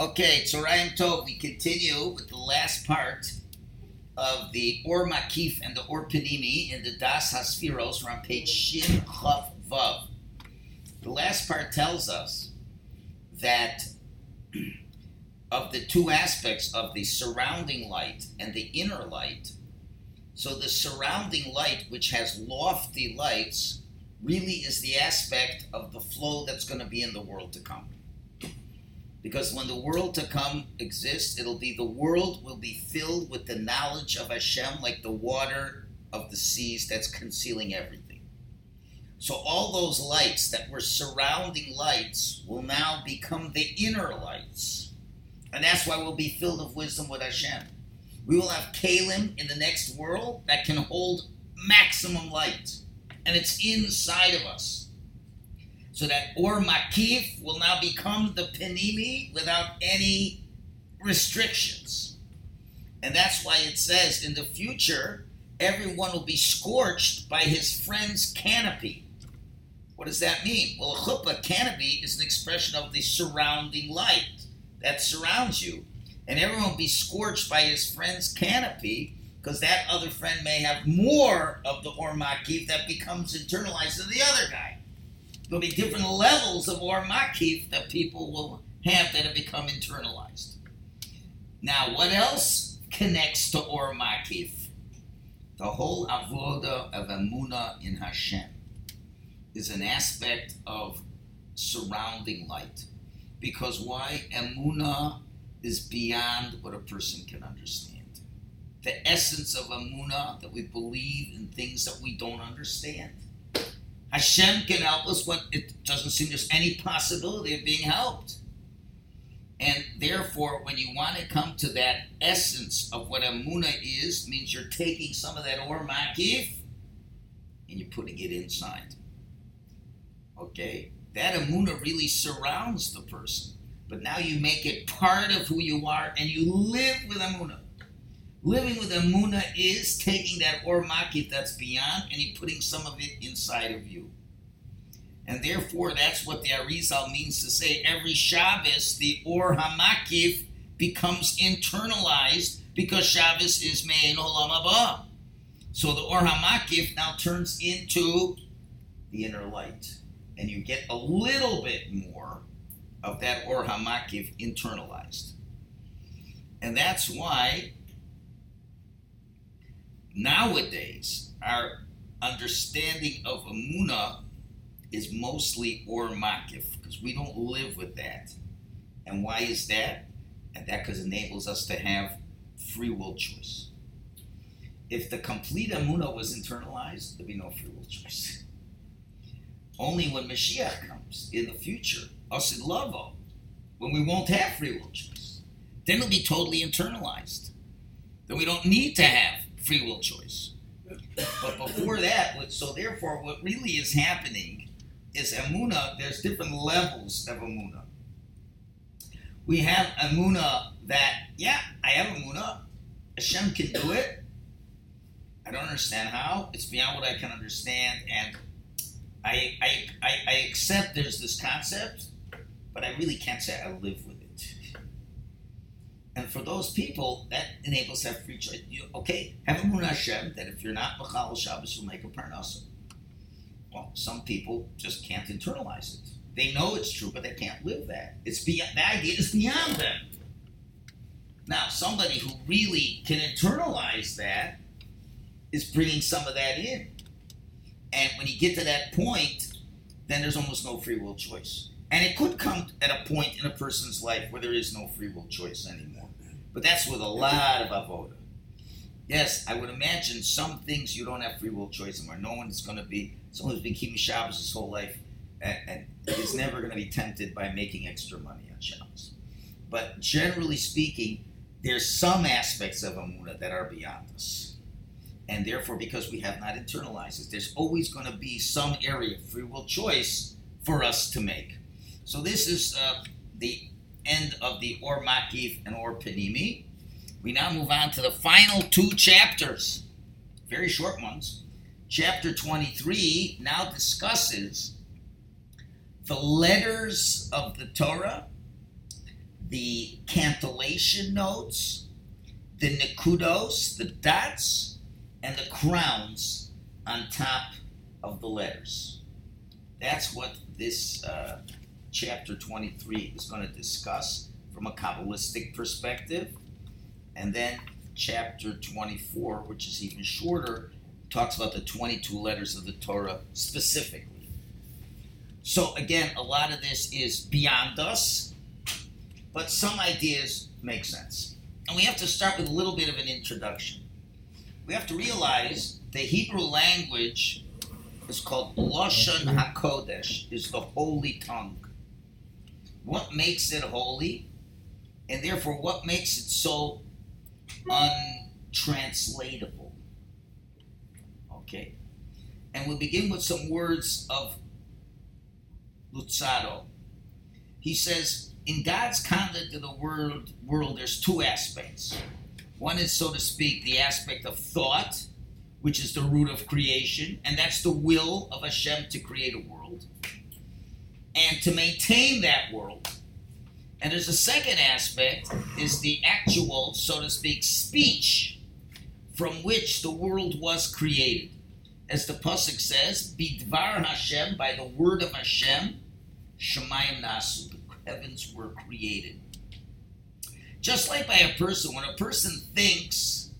Okay, Tzorayim Tov, we continue with the last part of the Or Makif and the Or Panimi in the Das Hasfiros. We're on page Shin Chav Vav. The last part tells us that of the two aspects of the surrounding light and the inner light, so the surrounding light, which has lofty lights, really is the aspect of the flow that's going to be in the world to come. Because when the world to come exists, it'll be the world will be filled with the knowledge of Hashem like the water of the seas that's concealing everything. So all those lights that were surrounding lights will now become the inner lights. And that's why we'll be filled of wisdom with Hashem. We will have Kalim in the next world that can hold maximum light. And it's inside of us. So that Or Makif will now become the Penimi without any restrictions. And that's why it says in the future, everyone will be scorched by his friend's canopy. What does that mean? Well, a chuppah canopy is an expression of the surrounding light that surrounds you. And everyone will be scorched by his friend's canopy because that other friend may have more of the Or Makif that becomes internalized in the other guy. There'll be different levels of Or Makif that people will have that have become internalized. Now, what else connects to Or Makif? The whole avoda of Amuna in Hashem is an aspect of surrounding light. Because why? Amuna is beyond what a person can understand. The essence of Amuna, that we believe in things that we don't understand. Hashem can help us when it doesn't seem there's any possibility of being helped. And therefore, when you want to come to that essence of what Amuna is, means you're taking some of that Or Makif and you're putting it inside. Okay? That Amuna really surrounds the person. But now you make it part of who you are and you live with Amuna. Living with Amuna is taking that Or Makif that's beyond and you putting some of it inside of you. And therefore, that's what the Arizal means to say every Shabbos, the Or Hamakif becomes internalized because Shabbos is Mein Olam Haba. So the Or Hamakif now turns into the inner light. And you get a little bit more of that Or Hamakif internalized. And that's why nowadays our understanding of Amuna is mostly or makif because we don't live with that. And why is that? And that because it enables us to have free will choice. If the complete Amuna was internalized, there'd be no free will choice. Only when Mashiach comes in the future, us in Lavo, when we won't have free will choice, then it'll be totally internalized. Then we don't need to have free will choice. But before that, so therefore, what really is happening is Amuna, there's different levels of Amuna. We have Amuna that, yeah, I have Amuna. Hashem can do it. I don't understand how. It's beyond what I can understand. And I, I, I, I accept there's this concept, but I really can't say I live with it. And for those people, that enables that free choice. You, okay, have a Munah Hashem that if you're not Machal Shabbos, you'll make a parnasa. Well, some people just can't internalize it. They know it's true, but they can't live that. It's beyond, the idea is beyond them. Now, somebody who really can internalize that is bringing some of that in. And when you get to that point, then there's almost no free will choice. And it could come at a point in a person's life where there is no free will choice anymore. But that's with a lot of avoda. Yes, I would imagine some things you don't have free will choice in where no one's going to be, someone who's been keeping Shabbos his whole life and, and is never going to be tempted by making extra money on Shabbos. But generally speaking, there's some aspects of Amunah that are beyond us. And therefore, because we have not internalized it, there's always going to be some area of free will choice for us to make. So this is uh, the end of the Or Makif and Or Panimi. We now move on to the final two chapters, very short ones. Chapter 23 now discusses the letters of the Torah, the cantillation notes, the nikudos, the dots, and the crowns on top of the letters. That's what this uh, chapter 23 is going to discuss from a Kabbalistic perspective. And then chapter 24, which is even shorter, talks about the 22 letters of the Torah specifically. So, again, a lot of this is beyond us, but some ideas make sense. And we have to start with a little bit of an introduction. We have to realize the Hebrew language is called Lashon HaKodesh, is the holy tongue. What makes it holy? And therefore, what makes it so untranslatable? Okay. And we'll begin with some words of Luzzatto. He says, in God's conduct of the world, world, there's two aspects. One is, so to speak, the aspect of thought, which is the root of creation, and that's the will of Hashem to create a world and to maintain that world. And there's a second aspect is the actual, so to speak, speech from which the world was created. As the pasuk says, "Bidvar Hashem," by the word of Hashem, Shemayim Nasu, the heavens were created. Just like by a person, when a person thinks,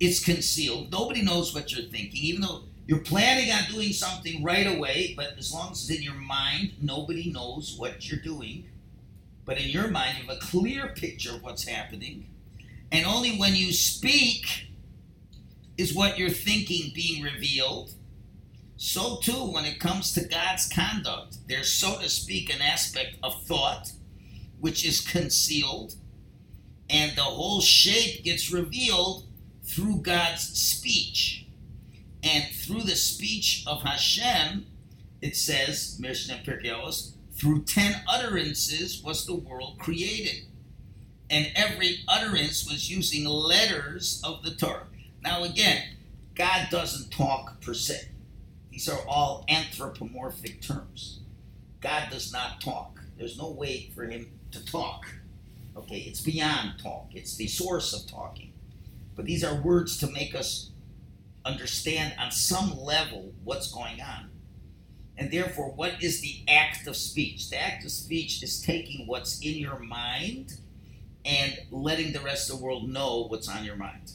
it's concealed. Nobody knows what you're thinking, even though you're planning on doing something right away, but as long as it's in your mind, nobody knows what you're doing. But in your mind, you have a clear picture of what's happening. And only when you speak is what you're thinking being revealed. So, too, when it comes to God's conduct, there's, so to speak, an aspect of thought which is concealed, and the whole shape gets revealed through God's speech. And through the speech of Hashem, it says, Mishnah Pirkei through ten utterances was the world created. And every utterance was using letters of the Torah. Now, again, God doesn't talk per se. These are all anthropomorphic terms. God does not talk. There's no way for him to talk. Okay, it's beyond talk, it's the source of talking. But these are words to make us understand on some level what's going on. And therefore, what is the act of speech? The act of speech is taking what's in your mind and letting the rest of the world know what's on your mind.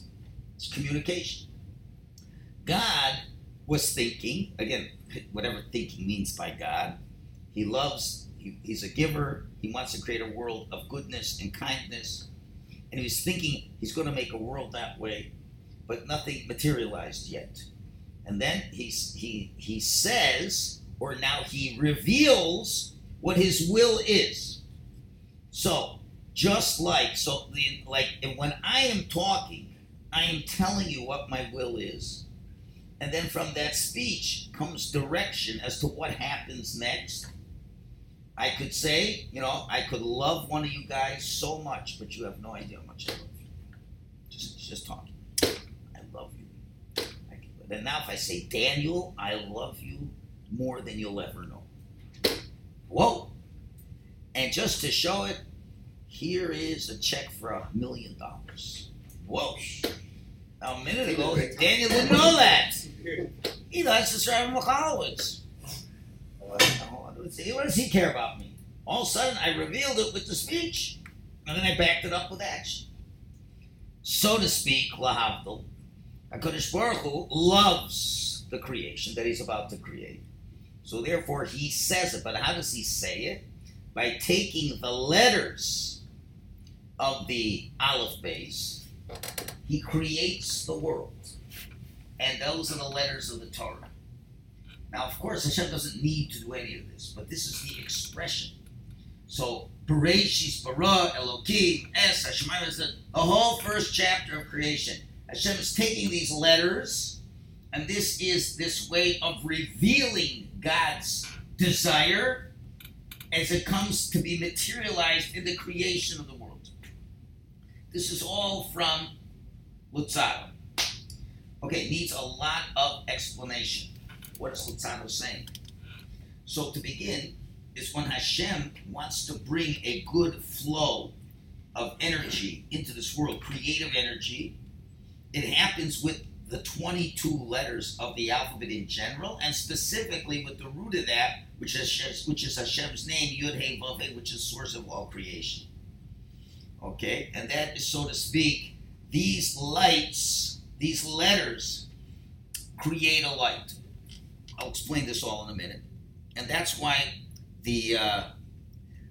It's communication. God was thinking, again, whatever thinking means by God, He loves, he, He's a giver, He wants to create a world of goodness and kindness. And He was thinking He's going to make a world that way but nothing materialized yet. And then he, he, he says, or now he reveals what his will is. So, just like, so the, like when I am talking, I am telling you what my will is. And then from that speech comes direction as to what happens next. I could say, you know, I could love one of you guys so much, but you have no idea how much I love you. Just, just talking. Then now if I say, Daniel, I love you more than you'll ever know. Whoa! And just to show it, here is a check for a million dollars. Whoa! Now, a minute ago, Daniel didn't know that. He likes to drive McCollowitz. Oh, what does he care about me? All of a sudden, I revealed it with the speech, and then I backed it up with action. So to speak, lahavdil, HaKadosh Baruch Hu loves the creation that he's about to create. So therefore he says it. But how does he say it? By taking the letters of the Aleph Beis, he creates the world. And those are the letters of the Torah. Now, of course, Hashem doesn't need to do any of this, but this is the expression. So, Bereshis, Bara, Elohim, Es, Hashem, the whole first chapter of creation Hashem is taking these letters, and this is this way of revealing God's desire as it comes to be materialized in the creation of the world. This is all from Luzzatto. Okay, needs a lot of explanation. What is Luzzatto saying? So to begin, is when Hashem wants to bring a good flow of energy into this world, creative energy. It happens with the 22 letters of the alphabet in general, and specifically with the root of that, which is which is Hashem's name, Yud Hey Vav Hey, which is source of all creation. Okay, and that is, so to speak, these lights, these letters, create a light. I'll explain this all in a minute, and that's why the uh,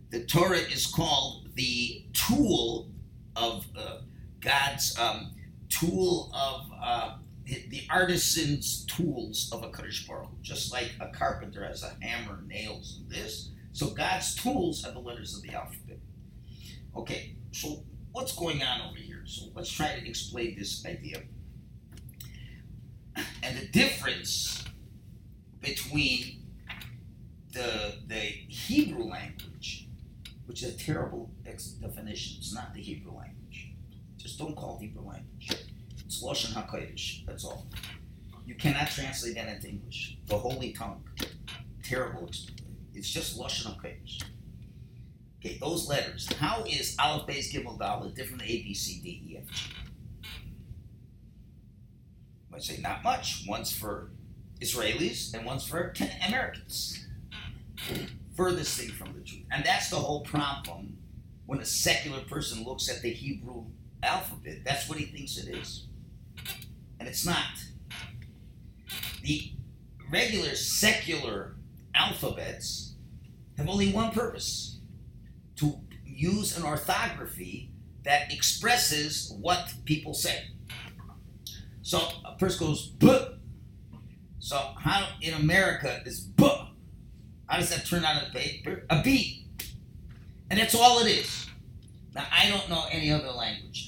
the Torah is called the tool of uh, God's um, tool of uh, the artisan's tools of HaKadosh Baruch just like a carpenter has a hammer, nails, and this. So God's tools are the letters of the alphabet. Okay, so what's going on over here? So let's try to explain this idea. And the difference between the the Hebrew language, which is a terrible definition, it's not the Hebrew language. Just don't call it Hebrew language. Lashon HaKodesh, that's all. You cannot translate that into English. The holy tongue. Terrible. It's just Lashon HaKodesh. Okay, those letters. How is Aleph, Beis, Gimel, Dalet different than A, B, C, D, E, F, G? I say not much. One's for Israelis and one's for Americans. Furthest thing from the truth. And that's the whole problem when a secular person looks at the Hebrew alphabet. That's what he thinks it is. And it's not. The regular secular alphabets have only one purpose to use an orthography that expresses what people say. So a person goes, buh. So how in America is buh? How does that turn out on the paper? A B. And that's all it is. Now I don't know any other sorry.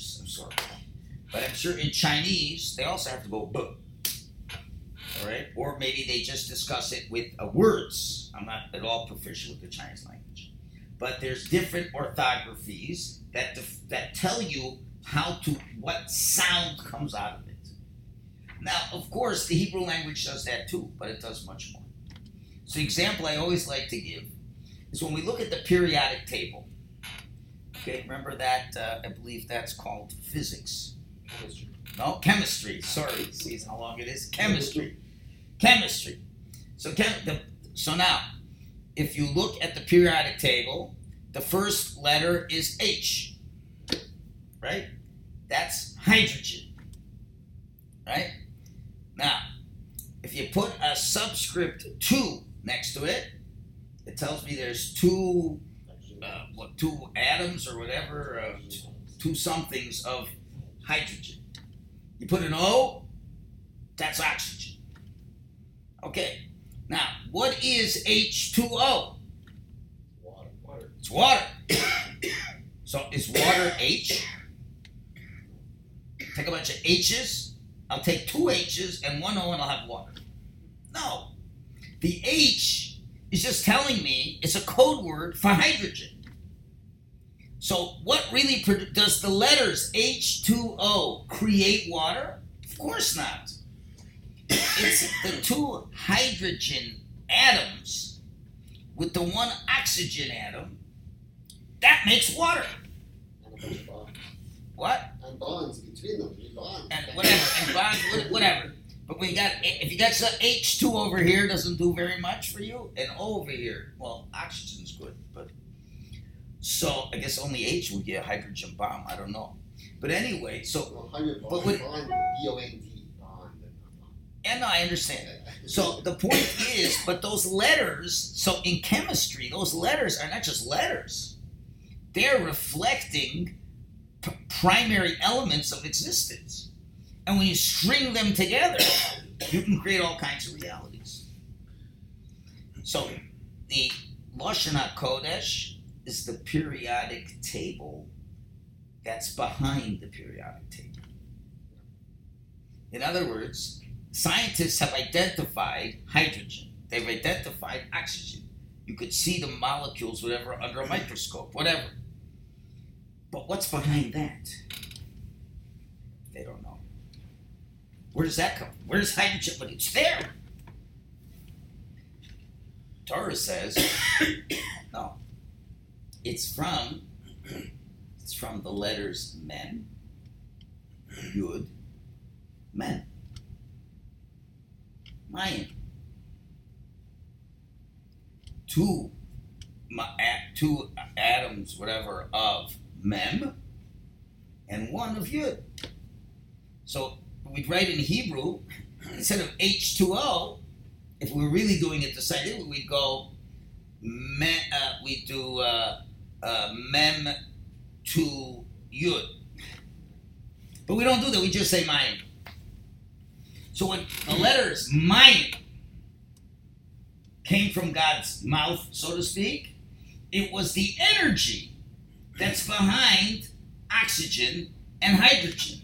But I'm sure in Chinese they also have to go buh. All right? Or maybe they just discuss it with uh, words. I'm not at all proficient with the Chinese language. But there's different orthographies that def- that tell you how to what sound comes out of it. Now, of course, the Hebrew language does that too, but it does much more. So, the example I always like to give is when we look at the periodic table. Okay, remember that? Uh, I believe that's called physics. Chemistry. No, chemistry. Sorry, see how long it is. Chemistry. Chemistry. So, chem- the, so now, if you look at the periodic table, the first letter is H. Right? That's hydrogen. Right? Now, if you put a subscript 2 next to it, it tells me there's two, uh, what, two atoms or whatever, uh, two somethings of hydrogen. You put an O, that's oxygen. Okay, now what is H2O? Water. Water. It's water. so is water H? Take a bunch of H's. I'll take two H's and one O and I'll have water. No. The H is just telling me it's a code word for hydrogen. So what really produ- does the letters H2O create water? Of course not. It's the two hydrogen atoms with the one oxygen atom that makes water. And a bunch of bonds. What? And bonds between them. Bonds. and whatever, and bonds, whatever. But when you got, if you got some H two over here, doesn't do very much for you, and O over here, well, oxygen's good, but so I guess only H would get a hydrogen bomb. I don't know, but anyway, so Well, But bond? what- Bond. B O N D. Bond. and I understand. So the point is, but those letters, so in chemistry, those letters are not just letters; they're reflecting p- primary elements of existence. And when you string them together, you can create all kinds of realities. So the Lashon HaKodesh is the periodic table that's behind the periodic table. In other words, scientists have identified hydrogen. They've identified oxygen. You could see the molecules, whatever, under a microscope, whatever. But what's behind that? They don't know. Where does that come from? Where does hydrogen? But it's there. Torah says, no. It's from, it's from the letters Mem, Yud, Mem. Mayim. Two, two atoms, whatever, of Mem, and one of Yud. So we'd write in Hebrew, instead of H2O, if we're really doing it the same, we'd go, me, uh, we do uh, uh, Mem to Yud. But we don't do that, we just say Mayim. So when the letters Mayim came from God's mouth, so to speak, it was the energy that's behind oxygen and hydrogen.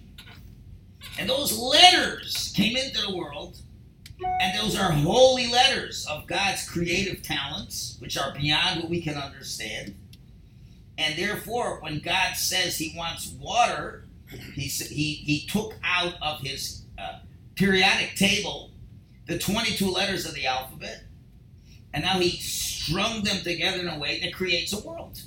And those letters came into the world, and those are holy letters of God's creative talents, which are beyond what we can understand. And therefore, when God says He wants water, He He He took out of His uh, periodic table the 22 letters of the alphabet, and now He strung them together in a way that creates a world.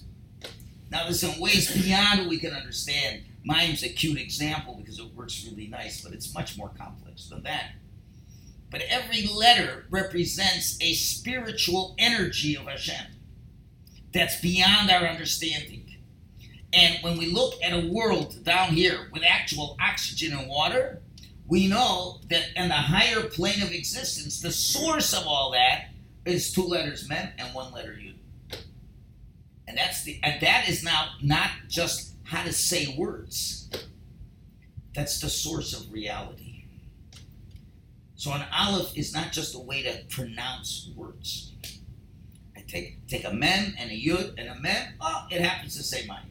Now, there's some ways beyond what we can understand. Mayim's a cute example because it works really nice, but it's much more complex than that. But every letter represents a spiritual energy of Hashem that's beyond our understanding. And when we look at a world down here with actual oxygen and water, we know that in the higher plane of existence, the source of all that is two letters mem and one letter yud. And that's the and that is now not just how to say words. That's the source of reality. So an aleph is not just a way to pronounce words. Take take a mem and a yud and a mem. Oh, it happens to say mayim.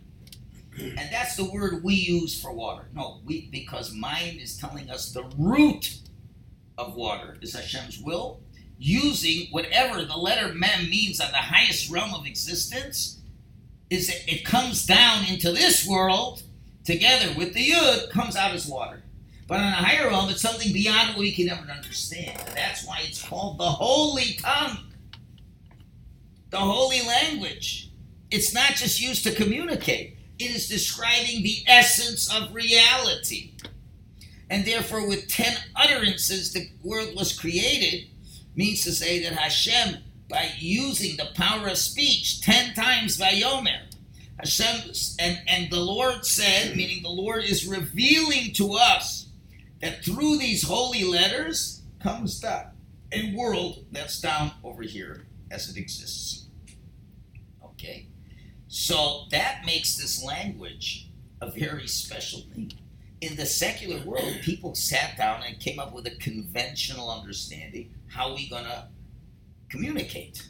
And that's the word we use for water. No, we because mayim is telling us the root of water is Hashem's will, using whatever the letter mem means on the highest realm of existence, is that it comes down into this world together with the yud, comes out as water. But on a higher realm, it's something beyond what we can ever understand. And that's why it's called the holy tongue, the holy language. It's not just used to communicate, it is describing the essence of reality. And therefore, with 10 utterances, the world was created, means to say that Hashem, by using the power of speech, 10 times Vayomer, Hashem, and, and the Lord said, meaning the Lord is revealing to us that through these holy letters comes that a world that's down over here as it exists. Okay? So that makes this language a very special thing. In the secular world, people sat down and came up with a conventional understanding how we gonna communicate.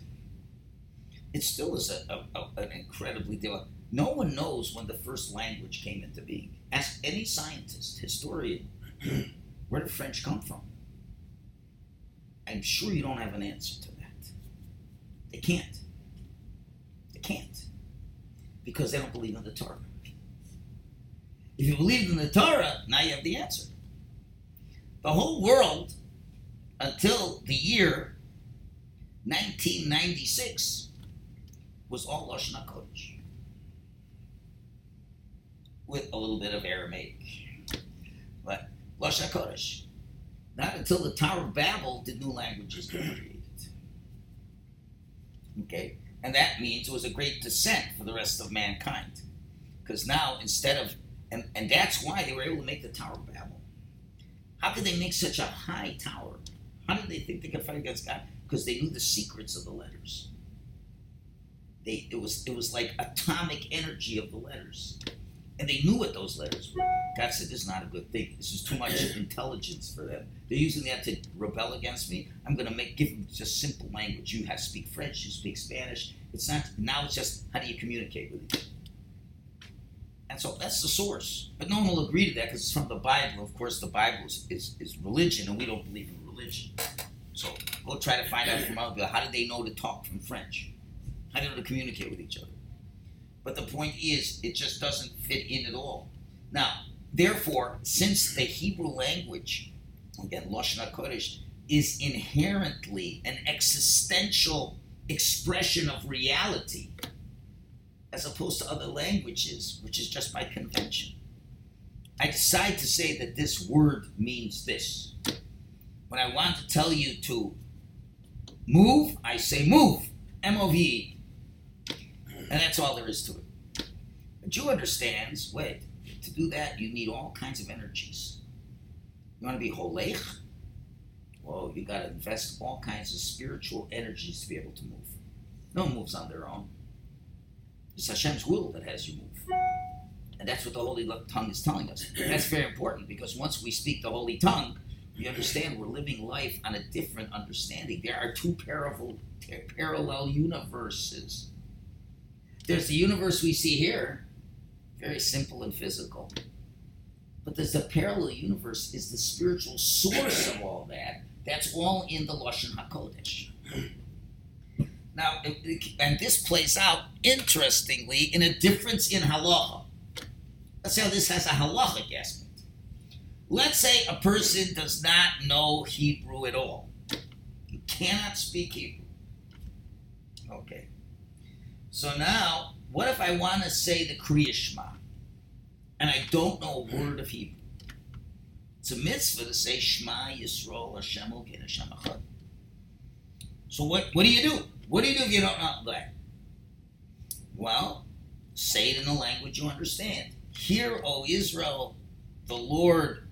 It still is a, a, a, an incredibly difficult. No one knows when the first language came into being. Ask any scientist, historian, where did French come from? I'm sure you don't have an answer to that. They can't. Can't. Because they don't believe in the Torah. If you believed in the Torah, now you have the answer. The whole world, until the year 1996, was all Lashon HaKodesh. With a little bit of Aramaic. But Lashon HaKodesh. Not until the Tower of Babel did new languages get created. Okay? And that means it was a great descent for the rest of mankind. Because now, instead of, and, and that's why they were able to make the Tower of Babel. How could they make such a high tower? How did they think they could fight against God? Because they knew the secrets of the letters. They, it was it was like atomic energy of the letters. And they knew what those letters were. God said, This is not a good thing. This is too much intelligence for them. They're using that to rebel against me. I'm gonna make give them just simple language. You have to speak French, you speak Spanish. It's not now it's just how do you communicate with each other? And so that's the source. But no one will agree to that because it's from the Bible. Of course, the Bible is, is, is religion, and we don't believe in religion. So we'll try to find out from other people how did they know to talk from French? How did they know to communicate with each other? But the point is, it just doesn't fit in at all. Now, therefore, since the Hebrew language, again, Lashon HaKodesh, is inherently an existential expression of reality, as opposed to other languages, which is just by convention. I decide to say that this word means this. When I want to tell you to move, I say move, M O V E. And that's all there is to it. A Jew understands, wait, to do that, you need all kinds of energies. You want to be holech? Well, you got to invest all kinds of spiritual energies to be able to move. No one moves on their own. It's Hashem's will that has you move. And that's what the Holy Tongue is telling us. That's very important because once we speak the Holy Tongue, we understand we're living life on a different understanding. There are two parallel, parallel universes. There's the universe we see here, very simple and physical. But there's the parallel universe is the spiritual source of all that. That's all in the Lashon HaKodesh. Now, and this plays out interestingly in a difference in halacha. Let's say this has a halachic aspect. Let's say a person does not know Hebrew at all. You cannot speak Hebrew. Okay. So now, what if I want to say the Kriya Shema and I don't know a word of Hebrew? It's a mitzvah to say Shema Yisrael Hashem Elokeinu Hashem Echad. So what, what do you do? What do you do if you don't know that? Well, say it in the language you understand. Hear, O Israel, the Lord.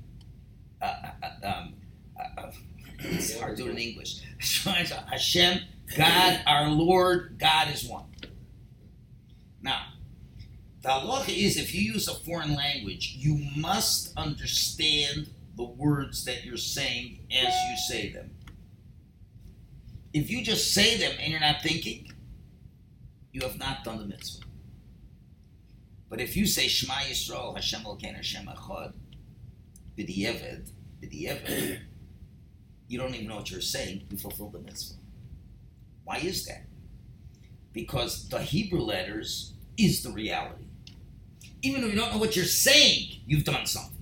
Uh, uh, uh um, uh, uh, it's hard to do it in English. Hashem, God, our Lord, God is one. The halacha is if you use a foreign language, you must understand the words that you're saying as you say them if you just say them and you're not thinking, you have not done the mitzvah. But if you say Shema Yisrael, Hashem Elokeinu Hashem Echad, b'di'eved, b'di'eved, you don't even know what you're saying, you fulfill the mitzvah. Why is that? Because the Hebrew letters is the reality. Even though you don't know what you're saying, you've done something.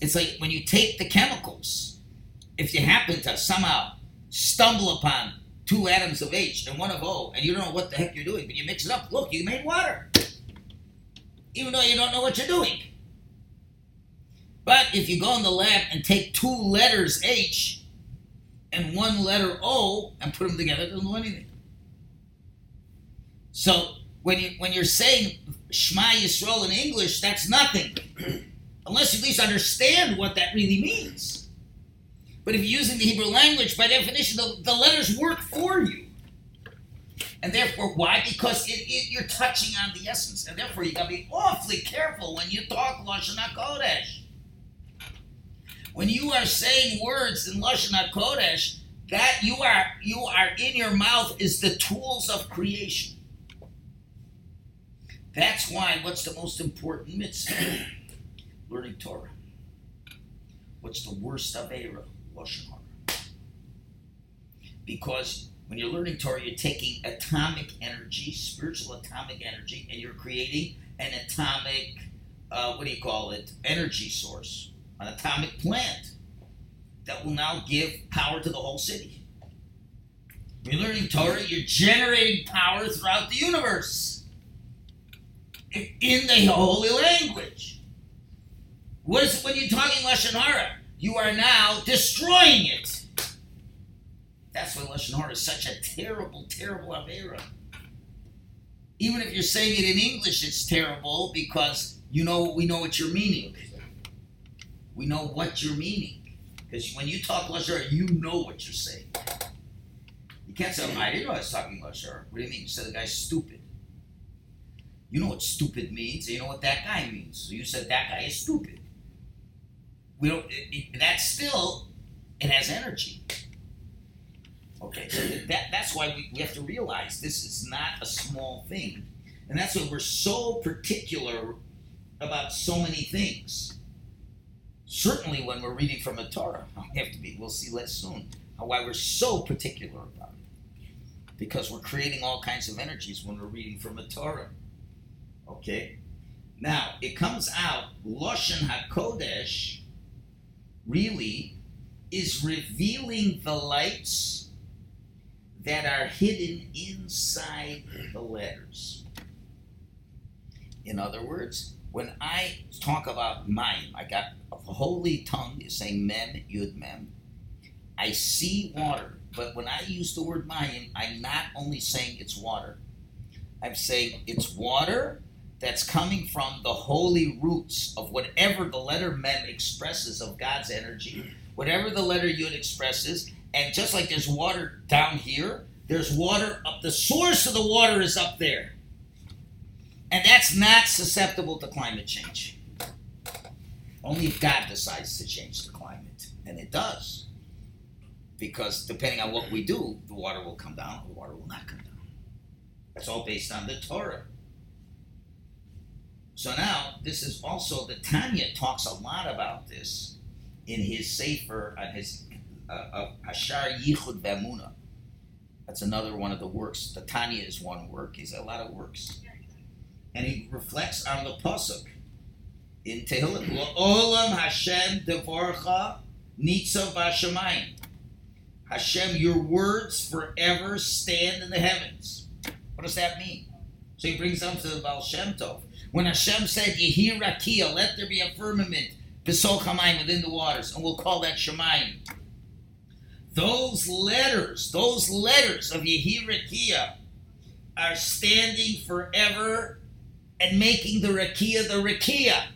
It's like when you take the chemicals if you happen to somehow stumble upon two atoms of H and one of O, and you don't know what the heck you're doing, but you mix it up, look, you made water. Even though you don't know what you're doing. But if you go in the lab and take two letters H and one letter O and put them together, it doesn't do anything. So when you when you're saying Shema Yisrael in English, that's nothing. Unless you at least understand what that really means. But if you're using the Hebrew language, by definition, the, the letters work for you. And therefore, why? Because it, it, you're touching on the essence. And therefore, you got to be awfully careful when you talk Lashon HaKodesh. When you are saying words in Lashon HaKodesh, that you are you are in your mouth is the tools of creation. That's why what's the most important mitzvah? Learning Torah. What's the worst of Avera? Lashon Hara. Because when you're learning Torah, you're taking atomic energy, spiritual atomic energy, and you're creating an atomic, uh, what do you call it, energy source, an atomic plant that will now give power to the whole city. When you're learning Torah, you're generating power throughout the universe in the holy language. What is when you're talking Lashon Hara? you are now destroying it. That's why Lashon Hara is such a terrible, terrible Avera. Even if you're saying it in English, it's terrible because you know we know what you're meaning. We know what you're meaning. Because when you talk Lashon Hara, you know what you're saying. You can't say, oh, I didn't know I was talking Lashon Hara. What do you mean? You said the guy's stupid. You know what stupid means, you know what that guy means. So you said that guy is stupid we don't. It, it, that's still it has energy. Okay, that that's why we, we have to realize this is not a small thing, and that's why we're so particular about so many things. Certainly, when we're reading from a Torah, we have to be. We'll see less soon why we're so particular about it, because we're creating all kinds of energies when we're reading from a Torah. Okay, now it comes out Lashon Hakodesh really is revealing the lights that are hidden inside the letters. In other words, when I talk about mayim, I got a holy tongue is saying mem, yud, mem. I see water, but when I use the word mayim, I'm not only saying it's water. I'm saying it's water that's coming from the holy roots of whatever the letter mem expresses of God's energy, whatever the letter yud expresses, and just like there's water down here, there's water up. The source of the water is up there, and that's not susceptible to climate change. Only if God decides to change the climate, and it does because depending on what we do, the water will come down, the water will not come down. That's all based on the Torah. So now, this is also the Tanya talks a lot about this in his Sefer, on his uh, uh, Shaar HaYichud VehaEmunah. That's another one of the works. The Tanya is one work. He's a lot of works, and he reflects on the pasuk in Tehillim. Olam Hashem Devorcha Nitzav Hashemayim. Hashem, your words forever stand in the heavens. What does that mean? So he brings them to the Baal Shem Tov. When Hashem said, Yehi Rakia, let there be a firmament, Besol Chamayim, within the waters, and we'll call that Shemayim. Those letters, those letters of Yehi Rakia are standing forever and making the Rakia the Rakia.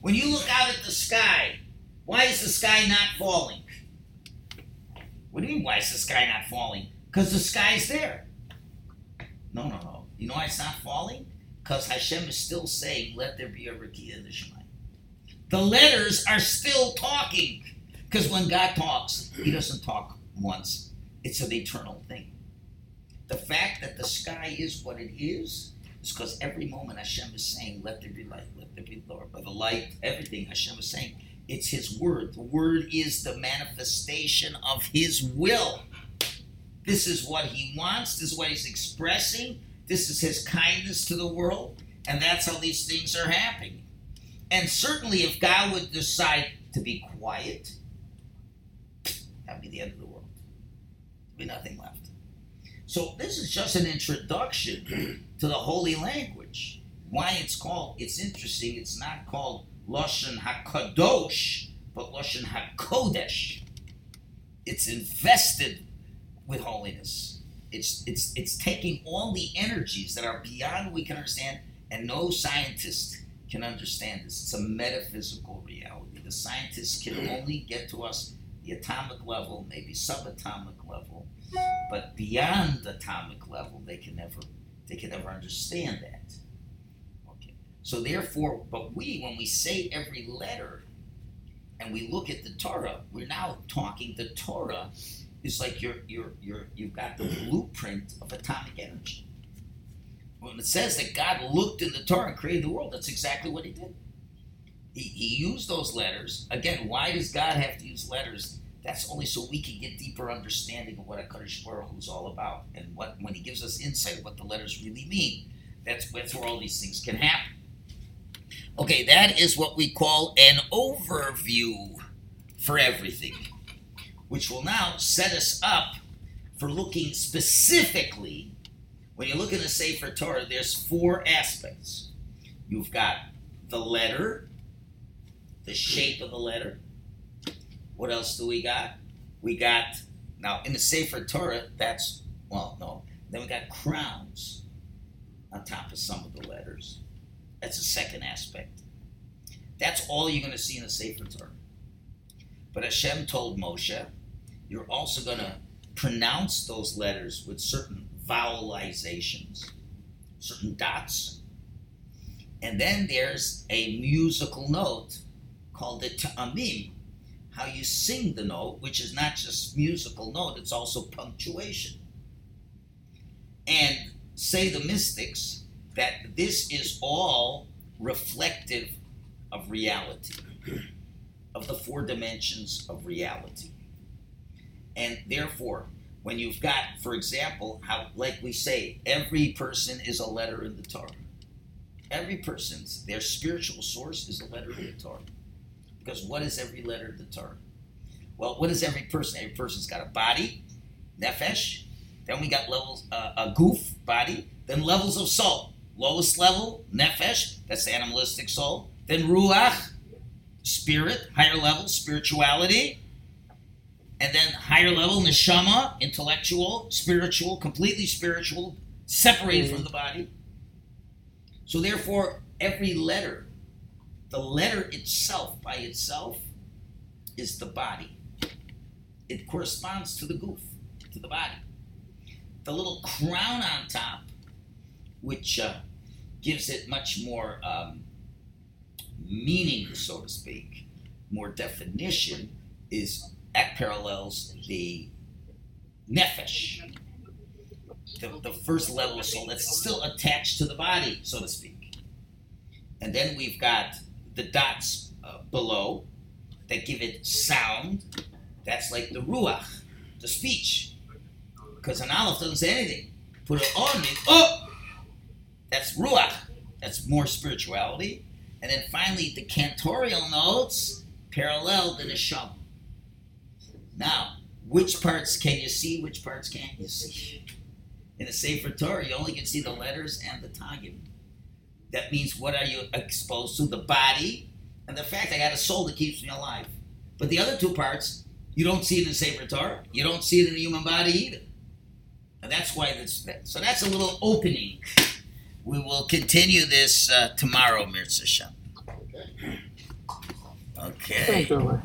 When you look out at the sky, why is the sky not falling? What do you mean, why is the sky not falling? Because the sky's there. No, no, no. You know why it's not falling? Because Hashem is still saying, let there be a Rakia in the letters are still talking. Because when God talks, He doesn't talk once, it's an eternal thing. The fact that the sky is what it is is because every moment Hashem is saying, let there be light, let there be Lord. By the light, everything Hashem is saying, it's His word. The word is the manifestation of His will. This is what He wants, this is what He's expressing, this is His kindness to the world, and that's how these things are happening. And certainly, if God would decide to be quiet, that'd be the end of the world. There'd be nothing left. So, this is just an introduction to the holy language. Why it's called, it's interesting, it's not called Lashon HaKadosh, but Lashon HaKodesh. It's invested with holiness. It's, it's, it's taking all the energies that are beyond we can understand, and no scientist can understand this. It's a metaphysical reality. The scientists can hmm. only get to us the atomic level, maybe subatomic level, but beyond the atomic level, they can never they can never understand that. Okay. So therefore, but we, when we say every letter and we look at the Torah, we're now talking the Torah is like you're you're you're you've got the blueprint of atomic energy. When it says that God looked in the Torah and created the world, that's exactly what he did. He, he used those letters. Again, why does God have to use letters? That's only so we can get deeper understanding of what HaKadosh Baruch is all about. And what when he gives us insight what the letters really mean. That's, that's where all these things can happen. Okay, that is what we call an overview for everything, which will now set us up for looking specifically. When you look in the Sefer Torah, there's four aspects. You've got the letter, the shape of the letter. What else do we got? We got, now in the Sefer Torah, that's, well, no. Then we got crowns on top of some of the letters. That's the second aspect. That's all you're going to see in the Sefer Torah. But Hashem told Moshe, you're also going to pronounce those letters with certain vowelizations, certain dots. And then there's a musical note called the ta'amim, how you sing the note, which is not just musical note, it's also punctuation. And say the mystics that this is all reflective of reality, of the four dimensions of reality. And therefore, when you've got, for example, how, like we say, every person is a letter in the Torah. Every person's, their spiritual source is a letter in the Torah. Because what is every letter in the Torah? Well, what is every person? Every person's got a body, nefesh, Then we got levels, uh, a guf, body. Then levels of soul. Lowest level, nefesh, that's the animalistic soul. Then ruach, spirit, higher level, spirituality. And then higher level, neshama, intellectual, spiritual, completely spiritual, separated from the body. So therefore, every letter, the letter itself by itself, is the body. It corresponds to the guf, to the body. The little crown on top, which uh, gives it much more um, meaning, so to speak, more definition, is at parallels the nefesh, the, the first level of soul that's still attached to the body, so to speak. And then we've got the dots uh, below that give it sound. That's like the ruach, the speech. Because an aleph doesn't say anything. Put it on me, oh! That's ruach. That's more spirituality. And then finally, the cantorial notes parallel the neshama. Now, which parts can you see? Which parts can't you see? In the Sefer Torah, you only can see the letters and the tagim. That means what are you exposed to? The body and the fact I got a soul that keeps me alive. But the other two parts, you don't see it in the Sefer Torah. You don't see it in the human body either. And that's why this. So that's a little opening. We will continue this uh, tomorrow, Mirza Shem. Okay. Okay. Thank you.